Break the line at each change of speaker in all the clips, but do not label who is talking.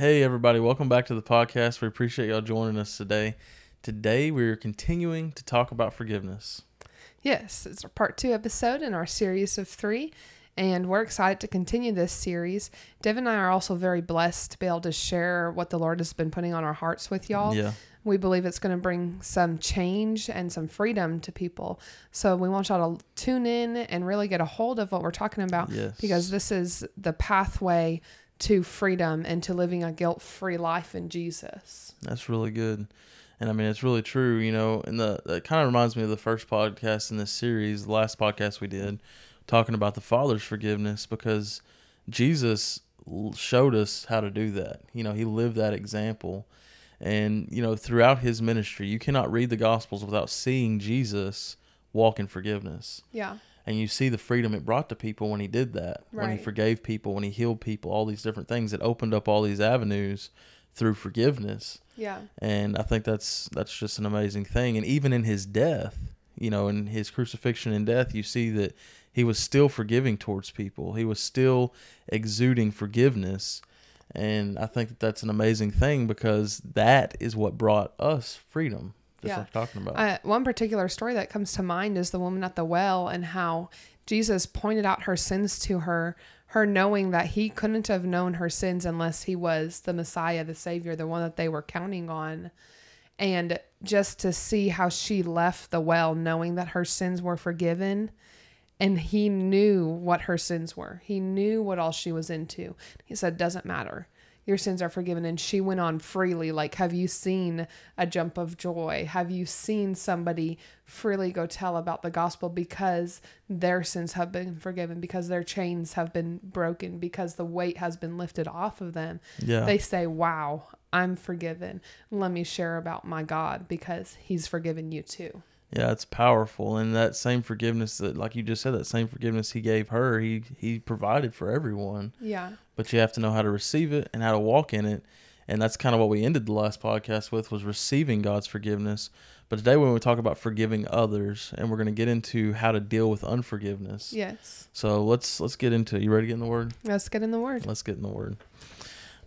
Hey, everybody, welcome back to the podcast. We appreciate y'all joining us today. Today, we're continuing to talk about forgiveness.
Yes, it's our part two episode in our series of three, and we're excited to continue this series. Dev and I are also very blessed to be able to share what the Lord has been putting on our hearts with y'all.
Yeah.
We believe it's going to bring some change and some freedom to people. So we want y'all to tune in and really get a hold of what we're talking about
Yes.
because this is the pathway to freedom and to living a guilt free life in Jesus.
That's really good. And I mean, it's really true, you know, and the, that kind of reminds me of the first podcast in this series, the last podcast we did, talking about the Father's forgiveness, because Jesus showed us how to do that. You know, he lived that example. And, you know, throughout his ministry, you cannot read the Gospels without seeing Jesus walk in forgiveness.
Yeah.
And you see the freedom it brought to people when he did that when he forgave people when he healed people all these different things it opened up all these avenues through forgiveness.
Yeah.
and i think that's that's just an amazing thing. And even in his death you know in his crucifixion and death you see that he was still forgiving towards people. He was still exuding forgiveness. And i think that that's an amazing thing because that is what brought us freedom just
Yeah.
like talking about
Uh, one particular story that comes to mind is the woman at the well and how Jesus pointed out her sins to her, her knowing that he couldn't have known her sins unless he was the Messiah, the Savior, the one that they were counting on. And just to see how she left the well knowing that her sins were forgiven. And he knew what her sins were. He knew what all she was into. He said, Doesn't matter your sins are forgiven. And she went on freely. Like have you seen a jump of joy? Have you seen somebody freely go tell about the gospel because their sins have been forgiven because their chains have been broken because the weight has been lifted off of them?
Yeah.
They say wow i'm forgiven. Let me share about my god because he's forgiven you too
Yeah, it's powerful, and that same forgiveness that, like you just said, that same forgiveness he gave her, he he provided for everyone.
yeah
But you have to know how to receive it and how to walk in it, and that's kind of what we ended the last podcast with was receiving God's forgiveness. But today, when we talk about forgiving others, and we're going to get into how to deal with unforgiveness.
yes
So let's let's get into it. You ready to get in the word?
let's get in the word
Let's get in the word.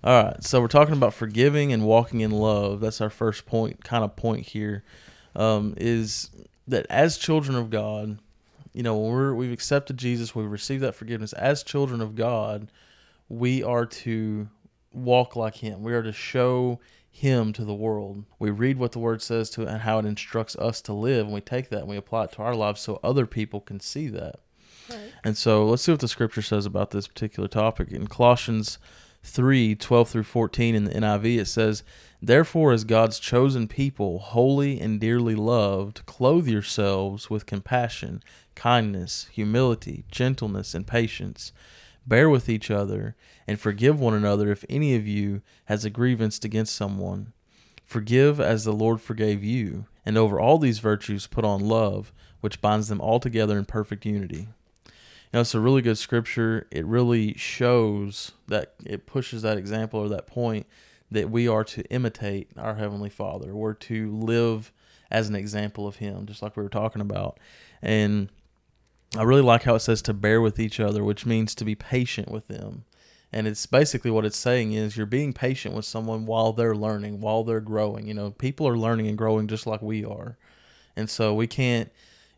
All right. So we're talking about forgiving and walking in love. That's our first point, kind of point here, um, is that as children of God, you know, when we're, we've accepted Jesus, we've received that forgiveness. As children of God, we are to walk like Him. We are to show Him to the world. We read what the Word says to and how it instructs us to live, and we take that and we apply it to our lives so other people can see that.
right.
And so let's see what the scripture says about this particular topic. In Colossians 3 12 through 14 in the NIV, it says, Therefore, as God's chosen people, holy and dearly loved, clothe yourselves with compassion, kindness, humility, gentleness, and patience. Bear with each other, and forgive one another if any of you has a grievance against someone. Forgive as the Lord forgave you, and over all these virtues put on love, which binds them all together in perfect unity. Know, it's a really good scripture. It really shows that it pushes that example or that point that we are to imitate our Heavenly Father. We're to live as an example of Him, just like we were talking about. And I really like how it says to bear with each other, which means to be patient with them. And it's basically what it's saying is you're being patient with someone while they're learning, while they're growing. You know, people are learning and growing just like we are. And so we can't,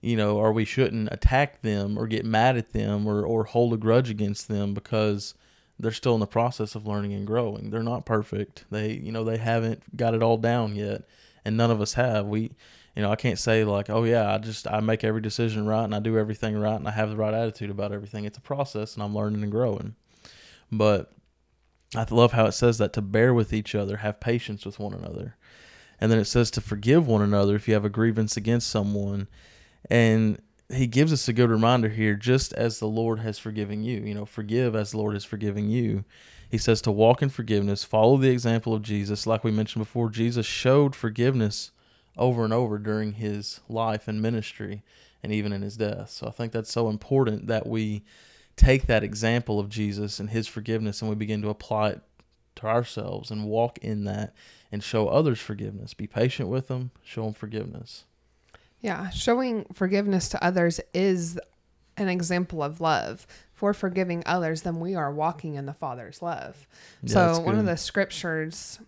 you know, or we shouldn't attack them or get mad at them or, or hold a grudge against them because they're still in the process of learning and growing. They're not perfect. They, you know, they haven't got it all down yet. And none of us have. We, you know, I can't say like, oh yeah, I just I make every decision right and I do everything right and I have the right attitude about everything. It's a process and I'm learning and growing. But I love how it says that to bear with each other, have patience with one another. And then it says to forgive one another if you have a grievance against someone. And he gives us a good reminder here just as the Lord has forgiven you, you know, forgive as the Lord has forgiven you. He says to walk in forgiveness, follow the example of Jesus. Like we mentioned before, Jesus showed forgiveness over and over during his life and ministry and even in his death. So I think that's so important that we take that example of Jesus and his forgiveness and we begin to apply it to ourselves and walk in that and show others forgiveness. Be patient with them, show them forgiveness.
Yeah, showing forgiveness to others is an example of love. For forgiving others, then we are walking in the Father's love.
Yeah,
so one of the scriptures,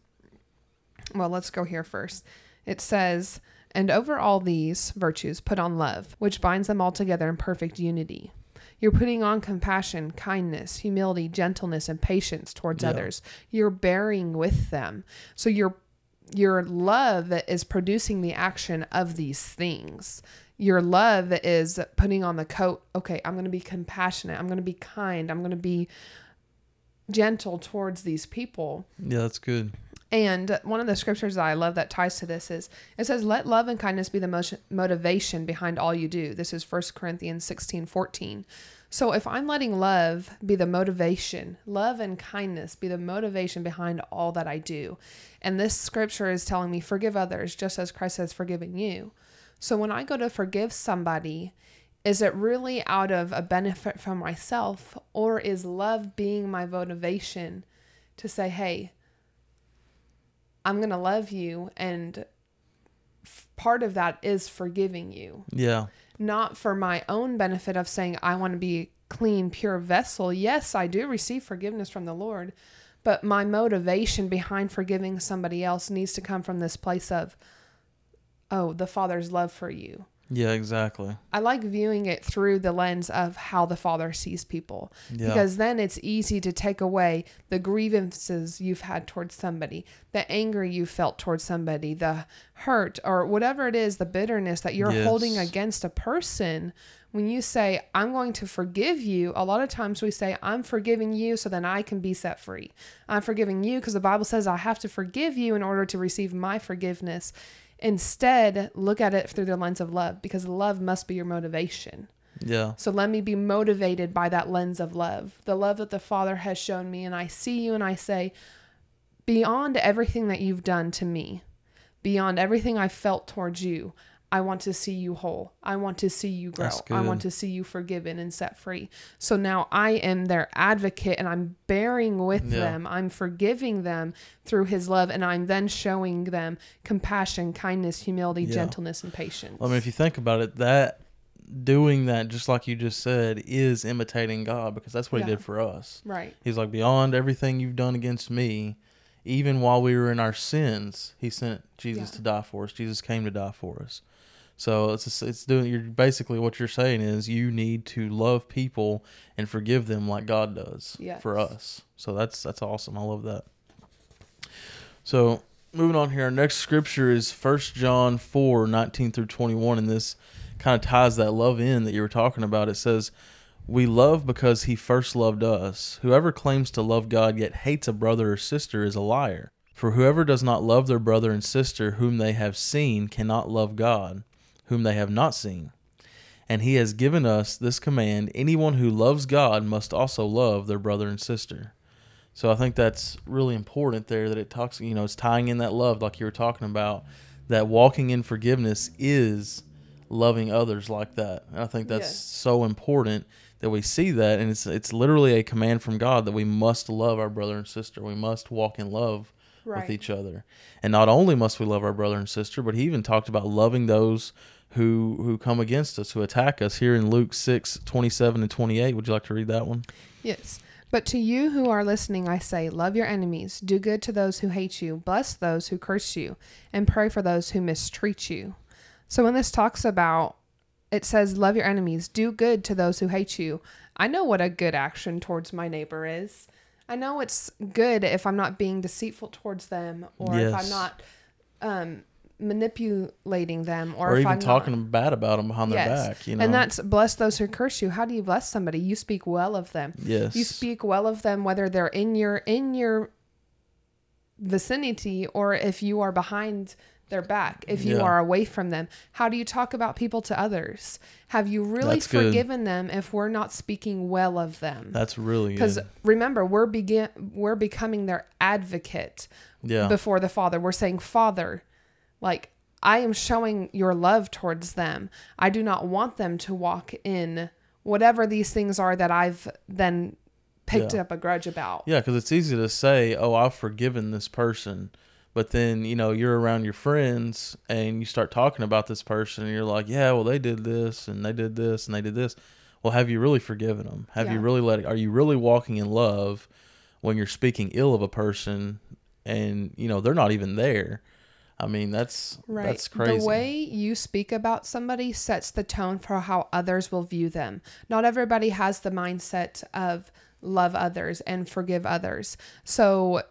well, let's go here first. It says, And over all these virtues put on love, which binds them all together in perfect unity. You're putting on compassion, kindness, humility, gentleness, and patience towards
Yeah.
others. You're bearing with them. So your your love is producing the action of these things. Your love is putting on the coat. Okay, I'm going to be compassionate. I'm going to be kind. I'm going to be gentle towards these people.
Yeah, that's good.
And one of the scriptures that I love that ties to this is it says, Let love and kindness be the motion, motivation behind all you do. This is 1 Corinthians 16 14. So if I'm letting love be the motivation, love and kindness be the motivation behind all that I do. And this scripture is telling me, Forgive others just as Christ has forgiven you. So when I go to forgive somebody, is it really out of a benefit for myself, or is love being my motivation to say, Hey, I'm going to love you. And part of that is forgiving you,
Yeah.
Not for my own benefit of saying, I want to be a clean, pure vessel. Yes, I do receive forgiveness from the Lord, but my motivation behind forgiving somebody else needs to come from this place of, oh, the Father's love for you.
Yeah, exactly.
I like viewing it through the lens of how the Father sees people
Yeah.
because then it's easy to take away the grievances you've had towards somebody, the anger you felt towards somebody, the hurt or whatever it is, the bitterness that you're holding against a person. When you say, I'm going to forgive you, a lot of times we say, I'm forgiving you so then I can be set free. I'm forgiving you because the Bible says I have to forgive you in order to receive my forgiveness. Instead, look at it through the lens of love because love must be your motivation.
yeah.
So let me be motivated by that lens of love, the love that the Father has shown me. And I see you and I say, beyond everything that you've done to me, beyond everything I felt towards you, I want to see you whole. I want to see you grow. I want to see you forgiven and set free. So now I am their advocate and I'm bearing with
Yeah.
them. I'm forgiving them through his love and I'm then showing them compassion, kindness, humility,
Yeah.
gentleness, and patience.
I mean, if you think about it, that doing that, just like you just said, is imitating God because that's what He did for us.
right.
He's like, beyond everything you've done against me, even while we were in our sins, He sent Jesus
Yeah.
to die for us. Jesus came to die for us. So it's it's doing. You're basically what you're saying is you need to love people and forgive them like God does
Yes.
for us. So that's that's awesome. I love that. So moving on here, our next scripture is First John 4, 19 through 21, and this kind of ties that love in that you were talking about. It says, We love because he first loved us. Whoever claims to love God yet hates a brother or sister is a liar. For whoever does not love their brother and sister whom they have seen cannot love God, whom they have not seen. And he has given us this command anyone who loves God must also love their brother and sister. So I think that's really important there that it talks, you know, it's tying in that love like you were talking about, that walking in forgiveness is loving others like that. And I think that's
Yes.
so important that we see that and it's it's literally a command from God that we must love our brother and sister. We must walk in love
Right.
with each other. And not only must we love our brother and sister, but he even talked about loving those who who come against us, who attack us here in Luke 6, 27 and 28. Would you like to read that one?
Yes. But to you who are listening, I say, love your enemies, do good to those who hate you, bless those who curse you, and pray for those who mistreat you. So when this talks about, it says, love your enemies, do good to those who hate you. I know what a good action towards my neighbor is. I know it's good if I'm not being deceitful towards them, or if I'm not um, manipulating them, or,
Or, even
I'm
talking
not,
bad about them behind
Yes.
their back, you know.
And that's bless those who curse you. How do you bless somebody? You speak well of them
yes.
you speak well of them whether they're in your in your vicinity or if you are behind their back if you
Yeah.
are away from them how do you talk about people to others have you really
That's good.
forgiven them if we're not speaking well of them
That's really
because remember we're begin we're becoming their advocate
Yeah.
before the father we're saying father like i am showing your love towards them i do not want them to walk in whatever these things are that i've then picked
Yeah.
up a grudge about
Yeah, because it's easy to say, "Oh, I've forgiven this person," but then you know you're around your friends and you start talking about this person, and you're like, "Yeah, well, they did this and they did this and they did this." well, have you really forgiven them? Have you really let? Are you really walking in love when you're speaking ill of a person and you know they're not even there? I mean, that's
Right.
that's crazy.
The way you speak about somebody sets the tone for how others will view them. Not everybody has the mindset of love others and forgive others. So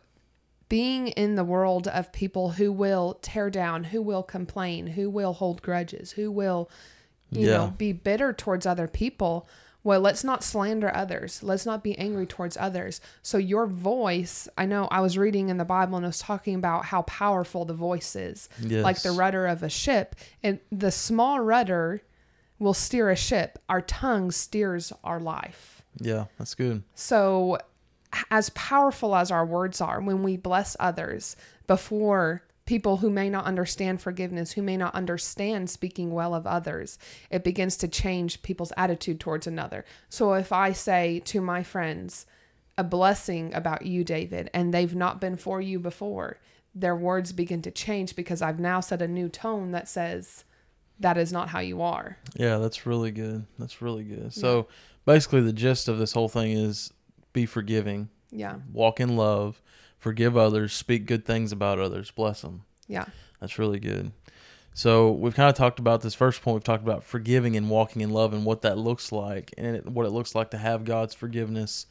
being in the world of people who will tear down, who will complain, who will hold grudges, who will you
Yeah.
know be bitter towards other people, well, let's not slander others. Let's not be angry towards others. So your voice, I know I was reading in the Bible and it was talking about how powerful the voice is. Like the rudder of a ship. And the small rudder will steer a ship. Our tongue steers our life.
yeah, that's good.
So, as powerful as our words are, when we bless others before people who may not understand forgiveness, who may not understand speaking well of others, it begins to change people's attitude towards another. So, if I say to my friends a blessing about you, David, and they've not been for you before, their words begin to change because I've now set a new tone that says, that is not how you are.
Yeah, that's really good. That's really good. So basically, the gist of this whole thing is be forgiving,
Yeah.
walk in love, forgive others, speak good things about others, bless them.
Yeah.
That's really good. So we've kind of talked about this first point. We've talked about forgiving and walking in love and what that looks like, and it, what it looks like to have God's forgiveness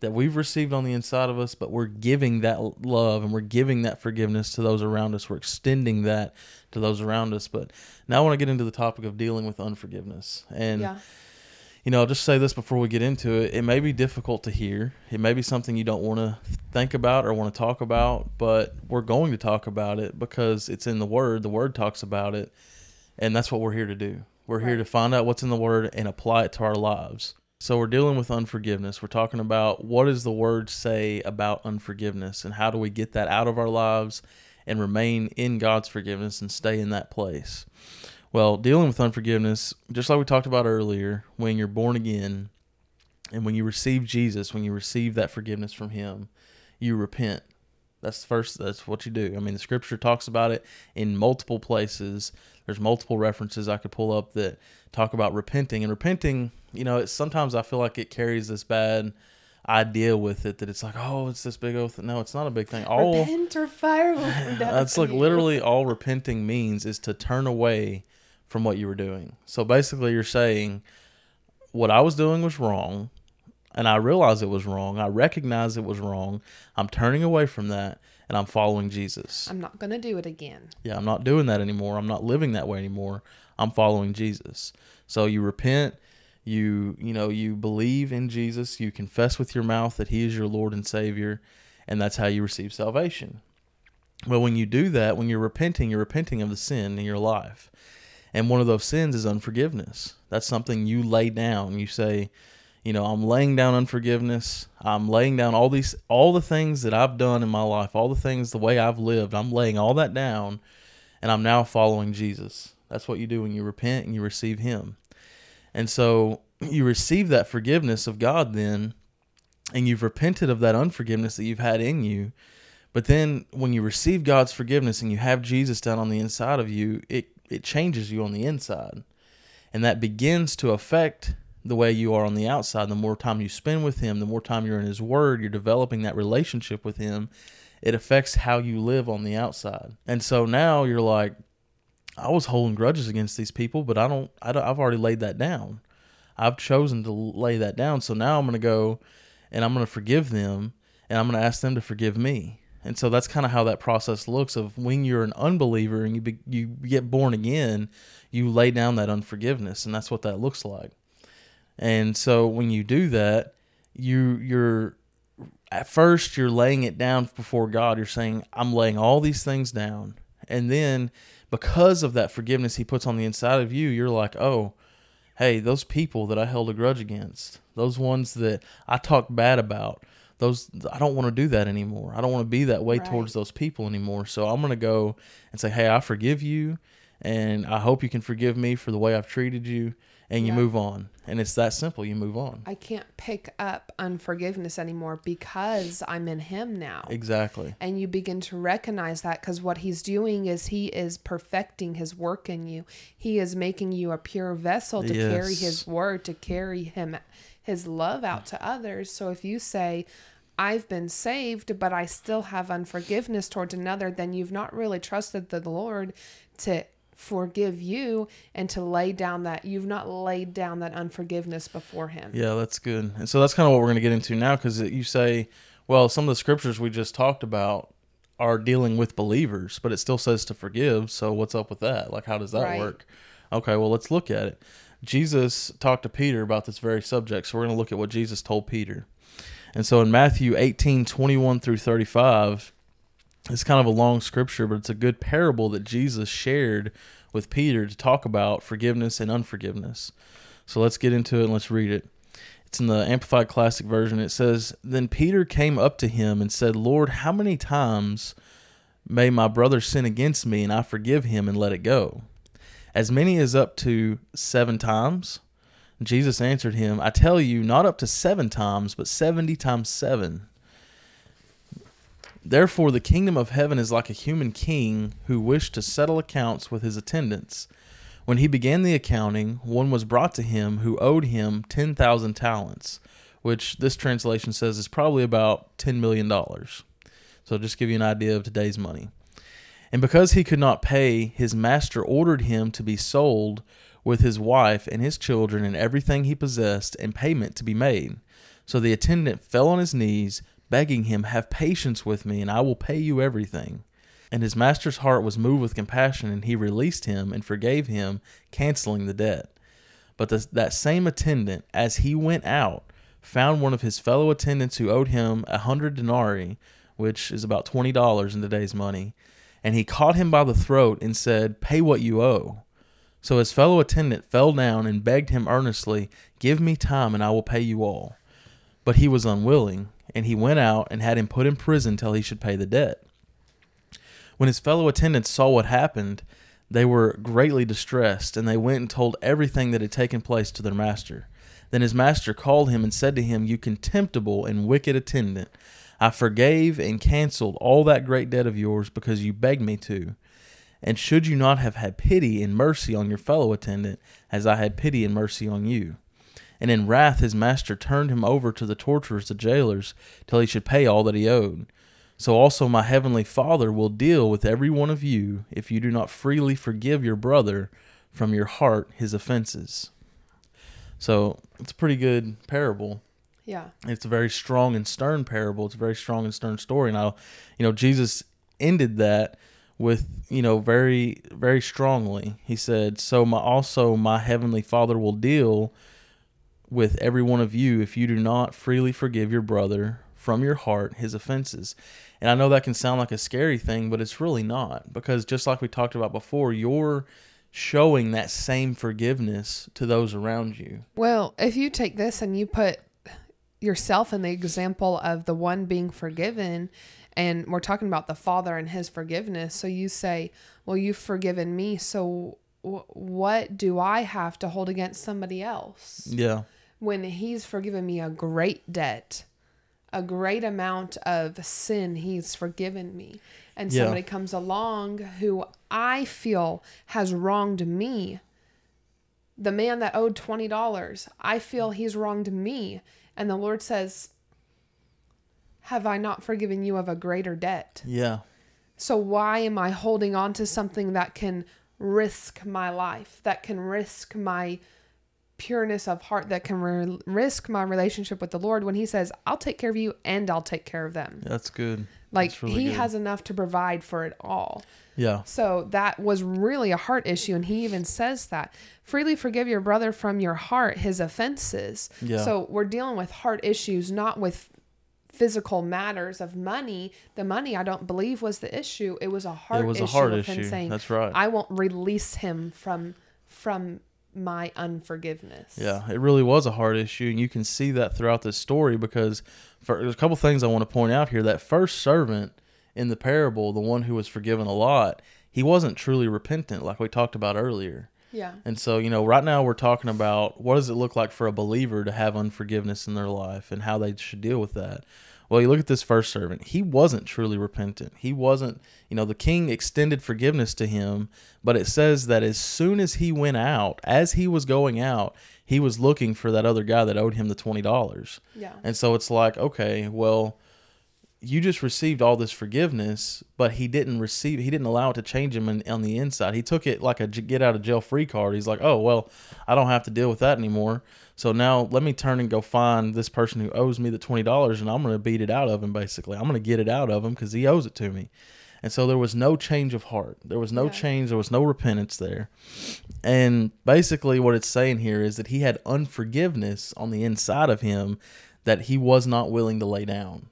that we've received on the inside of us, but we're giving that love and we're giving that forgiveness to those around us. We're extending that to those around us. But now I want to get into the topic of dealing with unforgiveness. And
yeah.
You know, I'll just say this before we get into it. It may be difficult to hear. It may be something you don't want to think about or want to talk about, but we're going to talk about it because it's in the Word. The Word talks about it, and that's what we're here to do. We're here to find out what's in the Word and apply it to our lives. So we're dealing with unforgiveness. We're talking about what does the Word say about unforgiveness and how do we get that out of our lives and remain in God's forgiveness and stay in that place. Well, dealing with unforgiveness, just like we talked about earlier, when you're born again and when you receive Jesus, when you receive that forgiveness from Him, you repent. That's the first, that's what you do. I mean, the scripture talks about it in multiple places. There's multiple references I could pull up that talk about repenting. And repenting, you know, it's sometimes I feel like it carries this bad idea with it that it's like, oh, it's this big oath. No, it's not a big thing. All
Repent or fire will
that's like literally all repenting means is to turn away from what you were doing. So basically, you're saying what I was doing was wrong, and I realize it was wrong. I recognize it was wrong. I'm turning away from that, and I'm following Jesus.
I'm not going to do it again.
Yeah, I'm not doing that anymore. I'm not living that way anymore. I'm following Jesus. So you repent, you you know, you believe in Jesus, you confess with your mouth that he is your Lord and Savior, and that's how you receive salvation. Well, when you do that, when you're repenting, you're repenting of the sin in your life. And one of those sins is unforgiveness. That's something you lay down. You say, you know, I'm laying down unforgiveness. I'm laying down all these all the things that I've done in my life, all the things the way I've lived. I'm laying all that down and I'm now following Jesus. That's what you do when you repent and you receive him. And so you receive that forgiveness of God then and you've repented of that unforgiveness that you've had in you. But then when you receive God's forgiveness and you have Jesus down on the inside of you, it it changes you on the inside. And that begins to affect the way you are on the outside. The more time you spend with him, the more time you're in his word, you're developing that relationship with him. It affects how you live on the outside. And so now you're like, I was holding grudges against these people, but I don't, I don't I've already laid that down. I've chosen to lay that down. So now I'm going to go and I'm going to forgive them and I'm going to ask them to forgive me. And so that's kind of how that process looks of when you're an unbeliever and you be, you get born again, you lay down that unforgiveness and that's what that looks like. And so when you do that, you you're at first you're laying it down before God. You're saying I'm laying all these things down. And then because of that forgiveness he puts on the inside of you, you're like, "Oh, hey, those people that I held a grudge against, those ones that I talked bad about, those I don't want to do that anymore. I don't want to be that way
Right.
towards those people anymore. So I'm going to go and say, "Hey, I forgive you and I hope you can forgive me for the way I've treated you." and you
Yeah.
move on. And it's that simple. You move on.
I can't pick up unforgiveness anymore because I'm in Him now.
Exactly.
And you begin to recognize that because what He's doing is He is perfecting His work in you. He is making you a pure vessel to carry His word, to carry Him, His love out to others. So if you say, I've been saved, but I still have unforgiveness towards another, then you've not really trusted the Lord to forgive you and to lay down that you've not laid down that unforgiveness before him.
Yeah, that's good. And so that's kind of what we're going to get into now because you say, well, some of the scriptures we just talked about are dealing with believers, but it still says to forgive. So what's up with that? Like, how does that
Right.
work? Okay, well, let's look at it. Jesus talked to Peter about this very subject. So we're going to look at what Jesus told Peter. And so in Matthew 18, 21 through 35, it's kind of a long scripture, but it's a good parable that Jesus shared with Peter to talk about forgiveness and unforgiveness. So let's get into it and let's read it. It's in the Amplified Classic Version. It says, Then Peter came up to him and said, Lord, how many times may my brother sin against me and I forgive him and let it go? As many as up to seven times? Jesus answered him, I tell you, not up to seven times, but seventy times seven. Therefore, the kingdom of heaven is like a human king who wished to settle accounts with his attendants. When he began the accounting, one was brought to him who owed him 10,000 talents, which this translation says is probably about $10 million. So, just give you an idea of today's money. And because he could not pay, his master ordered him to be sold with his wife and his children and everything he possessed, and payment to be made. So the attendant fell on his knees, begging him, Have patience with me, and I will pay you everything. And his master's heart was moved with compassion, and he released him and forgave him, canceling the debt. But the, that same attendant, as he went out, found one of his fellow attendants who owed him a hundred denarii, which is about twenty dollars in today's money, and he caught him by the throat and said, Pay what you owe. So his fellow attendant fell down and begged him earnestly, Give me time, and I will pay you all. But he was unwilling, and he went out and had him put in prison till he should pay the debt. When his fellow attendants saw what happened, they were greatly distressed, and they went and told everything that had taken place to their master. Then his master called him and said to him, You contemptible and wicked attendant, I forgave and canceled all that great debt of yours because you begged me to. And should you not have had pity and mercy on your fellow attendant, as I had pity and mercy on you? And in wrath his master turned him over to the torturers, the jailers, till he should pay all that he owed. So also my heavenly Father will deal with every one of you if you do not freely forgive your brother from your heart his offenses. So it's a pretty good parable.
Yeah.
It's a very strong and stern parable. It's a very strong and stern story. Now, you know, Jesus ended that with, you know, very, very strongly. He said, So my also my heavenly Father will deal with every one of you if you do not freely forgive your brother from your heart his offenses. And I know that can sound like a scary thing, but it's really not. Because just like we talked about before, you're showing that same forgiveness to those around you.
Well, if you take this and you put yourself in the example of the one being forgiven, and we're talking about the Father and his forgiveness, so you say, Well, you've forgiven me, so w- what do I have to hold against somebody else?
Yeah.
When he's forgiven me a great debt, a great amount of sin, he's forgiven me. And
Yeah.
somebody comes along who I feel has wronged me the man that owed $20 i feel he's wronged me and the lord says have i not forgiven you of a greater debt
Yeah.
so why am i holding on to something that can risk my life that can risk my pureness of heart that can re- risk my relationship with the lord when he says i'll take care of you and i'll take care of them
That's good.
like
That's really
he
good.
has enough to provide for it all
Yeah.
so that was really a heart issue. And he even says that freely forgive your brother from your heart his offenses.
Yeah.
So we're dealing with heart issues, not with physical matters of money. The money, I don't believe, was the issue. It was a heart
it was
issue
a heart issue.
saying,
That's right.
I won't release him from from my unforgiveness.
yeah, it really was a hard issue, and you can see that throughout this story because for, there's a couple things I want to point out here. That first servant in the parable, the one who was forgiven a lot, he wasn't truly repentant, like we talked about earlier.
Yeah.
And so, you know, right now we're talking about what does it look like for a believer to have unforgiveness in their life and how they should deal with that. Well, you look at this first servant. He wasn't truly repentant. He wasn't, you know, the king extended forgiveness to him, but it says that as soon as he went out, as he was going out, he was looking for that other guy that owed him the $20.
Yeah.
And so it's like, okay, well, you just received all this forgiveness, but he didn't receive, he didn't allow it to change him in, on the inside. He took it like a get out of jail free card. He's like, oh, well, I don't have to deal with that anymore. So now let me turn and go find this person who owes me the $20 and I'm going to beat it out of him, basically. I'm going to get it out of him because he owes it to me. And so there was no change of heart. There was no
Yeah.
change. There was no repentance there. And basically, what it's saying here is that he had unforgiveness on the inside of him that he was not willing to lay down.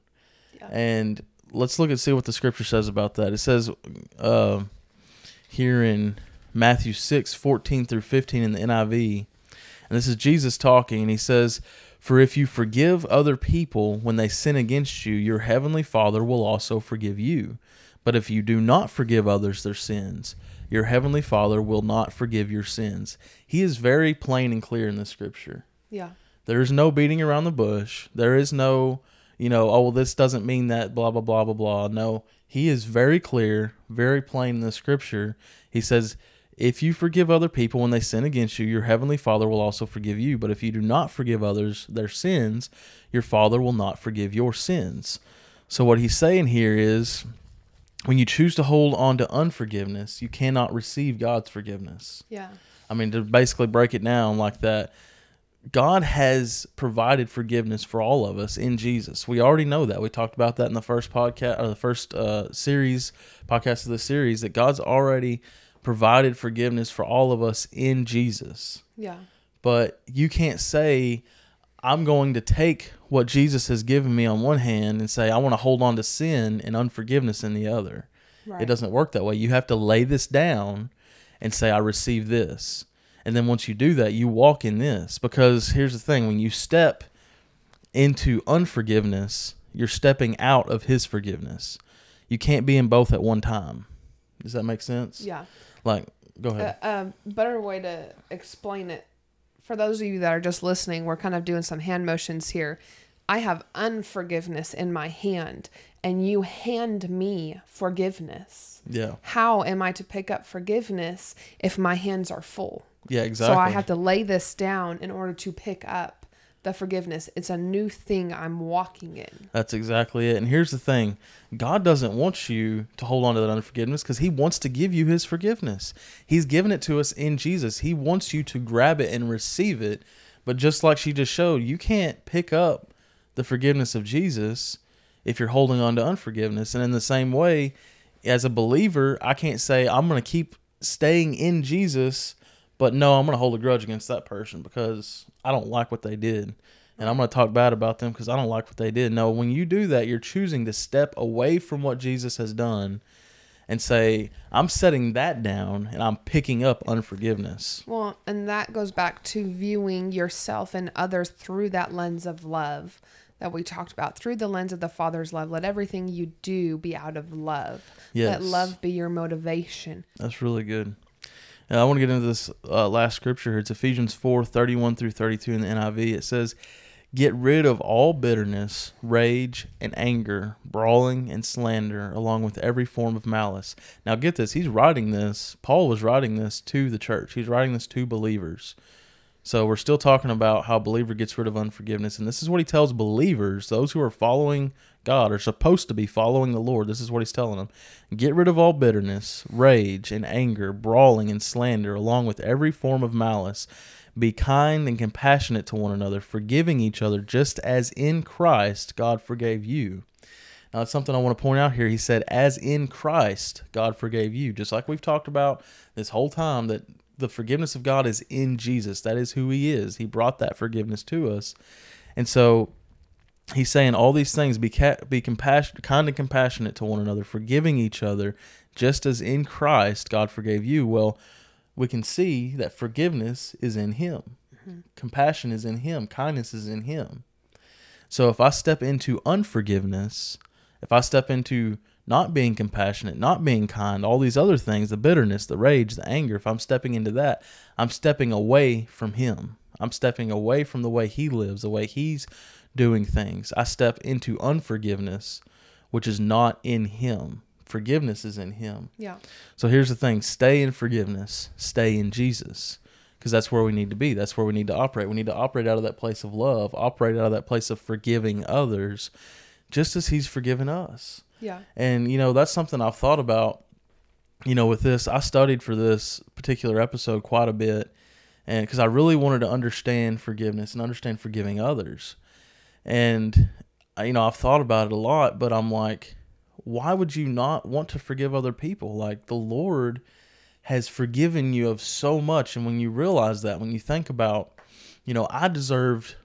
Yeah.
And let's look and see what the scripture says about that. It says uh, here in Matthew 6 14 through 15 in the NIV, and this is Jesus talking, and he says, For if you forgive other people when they sin against you, your heavenly Father will also forgive you. But if you do not forgive others their sins, your heavenly Father will not forgive your sins. He is very plain and clear in the scripture.
Yeah.
There is no beating around the bush. There is no, you know, oh, well, this doesn't mean that, blah, blah, blah, blah, blah. No, he is very clear, very plain in the scripture. He says, if you forgive other people when they sin against you, your heavenly Father will also forgive you. But if you do not forgive others their sins, your Father will not forgive your sins. So, what he's saying here is when you choose to hold on to unforgiveness, you cannot receive God's forgiveness.
Yeah.
I mean, to basically break it down like that, God has provided forgiveness for all of us in Jesus. We already know that. We talked about that in the first podcast or the first uh, series podcast of the series that God's already provided forgiveness for all of us in Jesus.
Yeah.
But you can't say, I'm going to take what Jesus has given me on one hand and say, I want to hold on to sin and unforgiveness in the other.
Right.
It doesn't work that way. You have to lay this down and say, I receive this. And then once you do that, you walk in this. Because here's the thing when you step into unforgiveness, you're stepping out of His forgiveness. You can't be in both at one time. Does that make sense?
Yeah.
Like, go ahead.
A um, better way to explain it for those of you that are just listening, we're kind of doing some hand motions here. I have unforgiveness in my hand, and you hand me forgiveness.
yeah.
How am I to pick up forgiveness if my hands are full?
Yeah, exactly.
So I have to lay this down in order to pick up the forgiveness. It's a new thing I'm walking in.
That's exactly it. And here's the thing God doesn't want you to hold on to that unforgiveness because He wants to give you His forgiveness. He's given it to us in Jesus. He wants you to grab it and receive it. But just like she just showed, you can't pick up the forgiveness of Jesus if you're holding on to unforgiveness. And in the same way, as a believer, I can't say, I'm going to keep staying in Jesus, but no, I'm going to hold a grudge against that person because I don't like what they did and I'm going to talk bad about them because I don't like what they did. No, when you do that, you're choosing to step away from what Jesus has done and say, I'm setting that down and I'm picking up unforgiveness.
Well, and that goes back to viewing yourself and others through that lens of love that we talked about, through the lens of the Father's love. Let everything you do be out of love.
Yes.
Let love be your motivation.
That's really good. Now, I want to get into this uh, last scripture here. It's Ephesians 4 31 through 32 in the NIV. It says, Get rid of all bitterness, rage, and anger, brawling, and slander, along with every form of malice. Now, get this. He's writing this. Paul was writing this to the church, he's writing this to believers. So, we're still talking about how believer gets rid of unforgiveness. And this is what he tells believers, those who are following God, are supposed to be following the Lord. This is what he's telling them Get rid of all bitterness, rage, and anger, brawling, and slander, along with every form of malice. Be kind and compassionate to one another, forgiving each other, just as in Christ God forgave you. Now, that's something I want to point out here. He said, as in Christ God forgave you. Just like we've talked about this whole time, that the forgiveness of God is in Jesus. That is who He is. He brought that forgiveness to us. And so he's saying all these things be ca- be compassionate, kind and compassionate to one another, forgiving each other, just as in Christ God forgave you. Well, we can see that forgiveness is in Him, mm-hmm. compassion is in Him, kindness is in Him. So if I step into unforgiveness, if I step into not being compassionate, not being kind, all these other things, the bitterness, the rage, the anger, if I'm stepping into that, I'm stepping away from Him. I'm stepping away from the way He lives, the way He's doing things. I step into unforgiveness, which is not in Him. Forgiveness is in Him.
Yeah.
So here's the thing stay in forgiveness, stay in Jesus, because that's where we need to be. That's where we need to operate. We need to operate out of that place of love, operate out of that place of forgiving others, just as He's forgiven us.
Yeah.
And, you know, that's something I've thought about, you know, with this. I studied for this particular episode quite a bit, and because I really wanted to understand forgiveness and understand forgiving others. And, you know, I've thought about it a lot, but I'm like, why would you not want to forgive other people? Like, the Lord has forgiven you of so much. And when you realize that, when you think about, you know, I deserved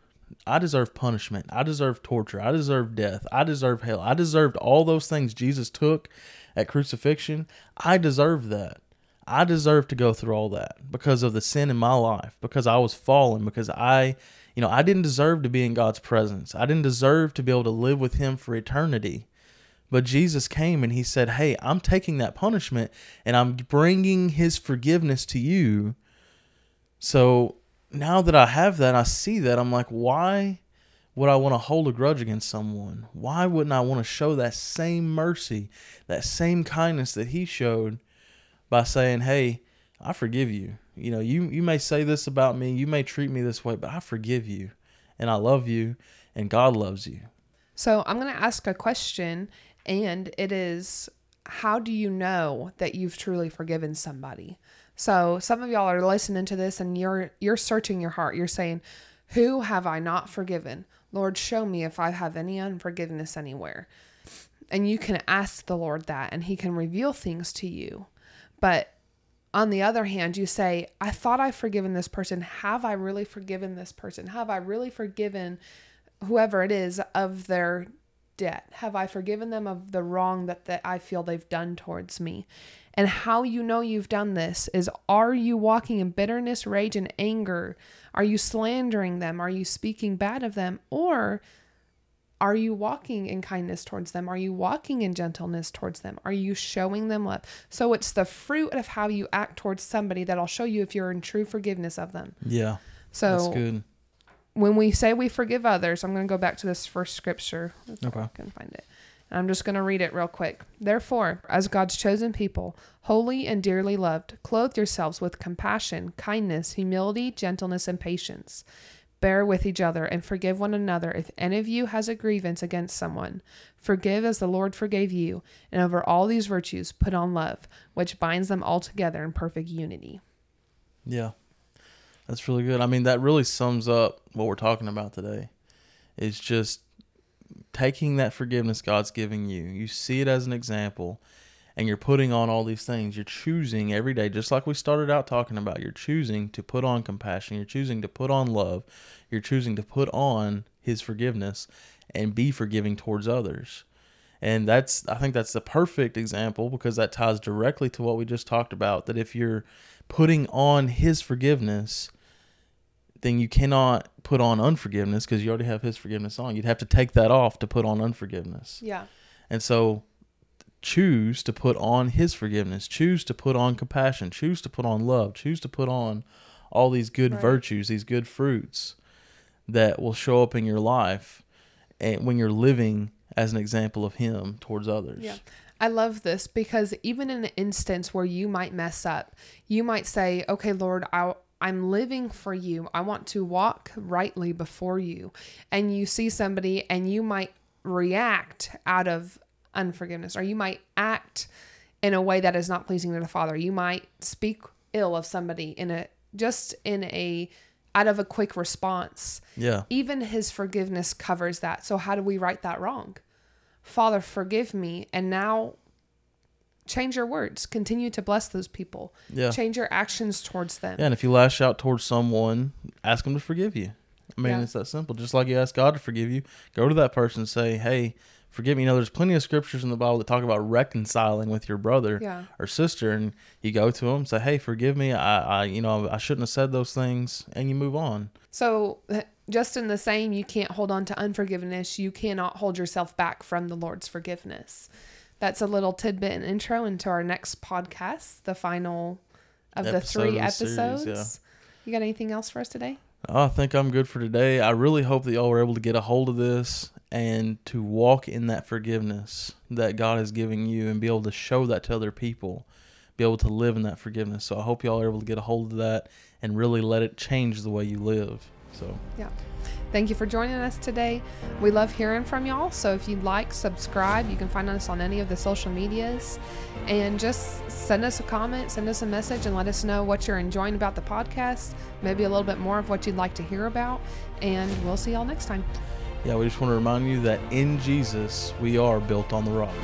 I deserve punishment. I deserve torture. I deserve death. I deserve hell. I deserved all those things Jesus took at crucifixion. I deserve that. I deserve to go through all that because of the sin in my life, because I was fallen, because I, you know, I didn't deserve to be in God's presence. I didn't deserve to be able to live with Him for eternity. But Jesus came and He said, Hey, I'm taking that punishment and I'm bringing His forgiveness to you. So now that I have that, I see that, I'm like, why would I want to hold a grudge against someone? Why wouldn't I want to show that same mercy, that same kindness that he showed by saying, "Hey, I forgive you. You know, you you may say this about me, you may treat me this way, but I forgive you, and I love you, and God loves you."
So I'm going to ask a question, and it is, how do you know that you've truly forgiven somebody? So some of y'all are listening to this and you're you're searching your heart. You're saying, "Who have I not forgiven? Lord, show me if I have any unforgiveness anywhere." And you can ask the Lord that and he can reveal things to you. But on the other hand, you say, "I thought I've forgiven this person. Have I really forgiven this person? Have I really forgiven whoever it is of their debt? Have I forgiven them of the wrong that, that I feel they've done towards me? And how you know you've done this is are you walking in bitterness, rage, and anger? Are you slandering them? Are you speaking bad of them? Or are you walking in kindness towards them? Are you walking in gentleness towards them? Are you showing them love? So it's the fruit of how you act towards somebody that I'll show you if you're in true forgiveness of them.
Yeah.
So
That's good.
when we say we forgive others, I'm going to go back to this first scripture. If
Okay.
I can find it. I'm just going to read it real quick. Therefore, as God's chosen people, holy and dearly loved, clothe yourselves with compassion, kindness, humility, gentleness, and patience. Bear with each other and forgive one another if any of you has a grievance against someone. Forgive as the Lord forgave you, and over all these virtues put on love, which binds them all together in perfect unity.
Yeah. That's really good. I mean, that really sums up what we're talking about today. It's just taking that forgiveness God's giving you. You see it as an example and you're putting on all these things. You're choosing every day, just like we started out talking about. You're choosing to put on compassion. You're choosing to put on love. You're choosing to put on His forgiveness and be forgiving towards others. And that's, I think that's the perfect example because that ties directly to what we just talked about. That if you're putting on His forgiveness, then you cannot put on unforgiveness because you already have His forgiveness on. You'd have to take that off to put on unforgiveness.
Yeah.
And so choose to put on his forgiveness, choose to put on compassion, choose to put on love, choose to put on all these good
Right.
virtues, these good fruits that will show up in your life and when you're living as an example of him towards others.
Yeah. I love this because even in an instance where you might mess up, you might say, Okay, Lord, I, I'm living for you. I want to walk rightly before you. And you see somebody and you might react out of unforgiveness or you might act in a way that is not pleasing to the Father. You might speak ill of somebody in a just in a out of a quick response
Yeah.
even his forgiveness covers that. So how do we right that wrong? Father, forgive me. And now change your words. Continue to bless those people.
Yeah.
Change your actions towards them.
Yeah, and if you lash out towards someone, ask them to forgive you. I mean,
Yeah.
it's that simple. Just like you ask God to forgive you, go to that person and say, "Hey, forgive me." You know, there's plenty of scriptures in the Bible that talk about reconciling with your brother
Yeah.
or sister, and you go to them, say, "Hey, forgive me. I, I, you know, I shouldn't have said those things," and you move on.
So just in the same, you can't hold on to unforgiveness. You cannot hold yourself back from the Lord's forgiveness. That's a little tidbit and intro into our next podcast, the final of the
Episode
three
of the series,
episodes.
yeah.
You got anything else for us today?
Oh, I think I'm good for today. I really hope that y'all were able to get a hold of this and to walk in that forgiveness that God is giving you and be able to show that to other people, be able to live in that forgiveness. So I hope y'all are able to get a hold of that and really let it change the way you live. So
Yeah. Thank you for joining us today. We love hearing from y'all. So if you'd like, subscribe. You can find us on any of the social medias. And just send us a comment, send us a message, and let us know what you're enjoying about the podcast. Maybe a little bit more of what you'd like to hear about. And we'll see y'all next time.
yeah, we just want to remind you that in Jesus we are built on the rock.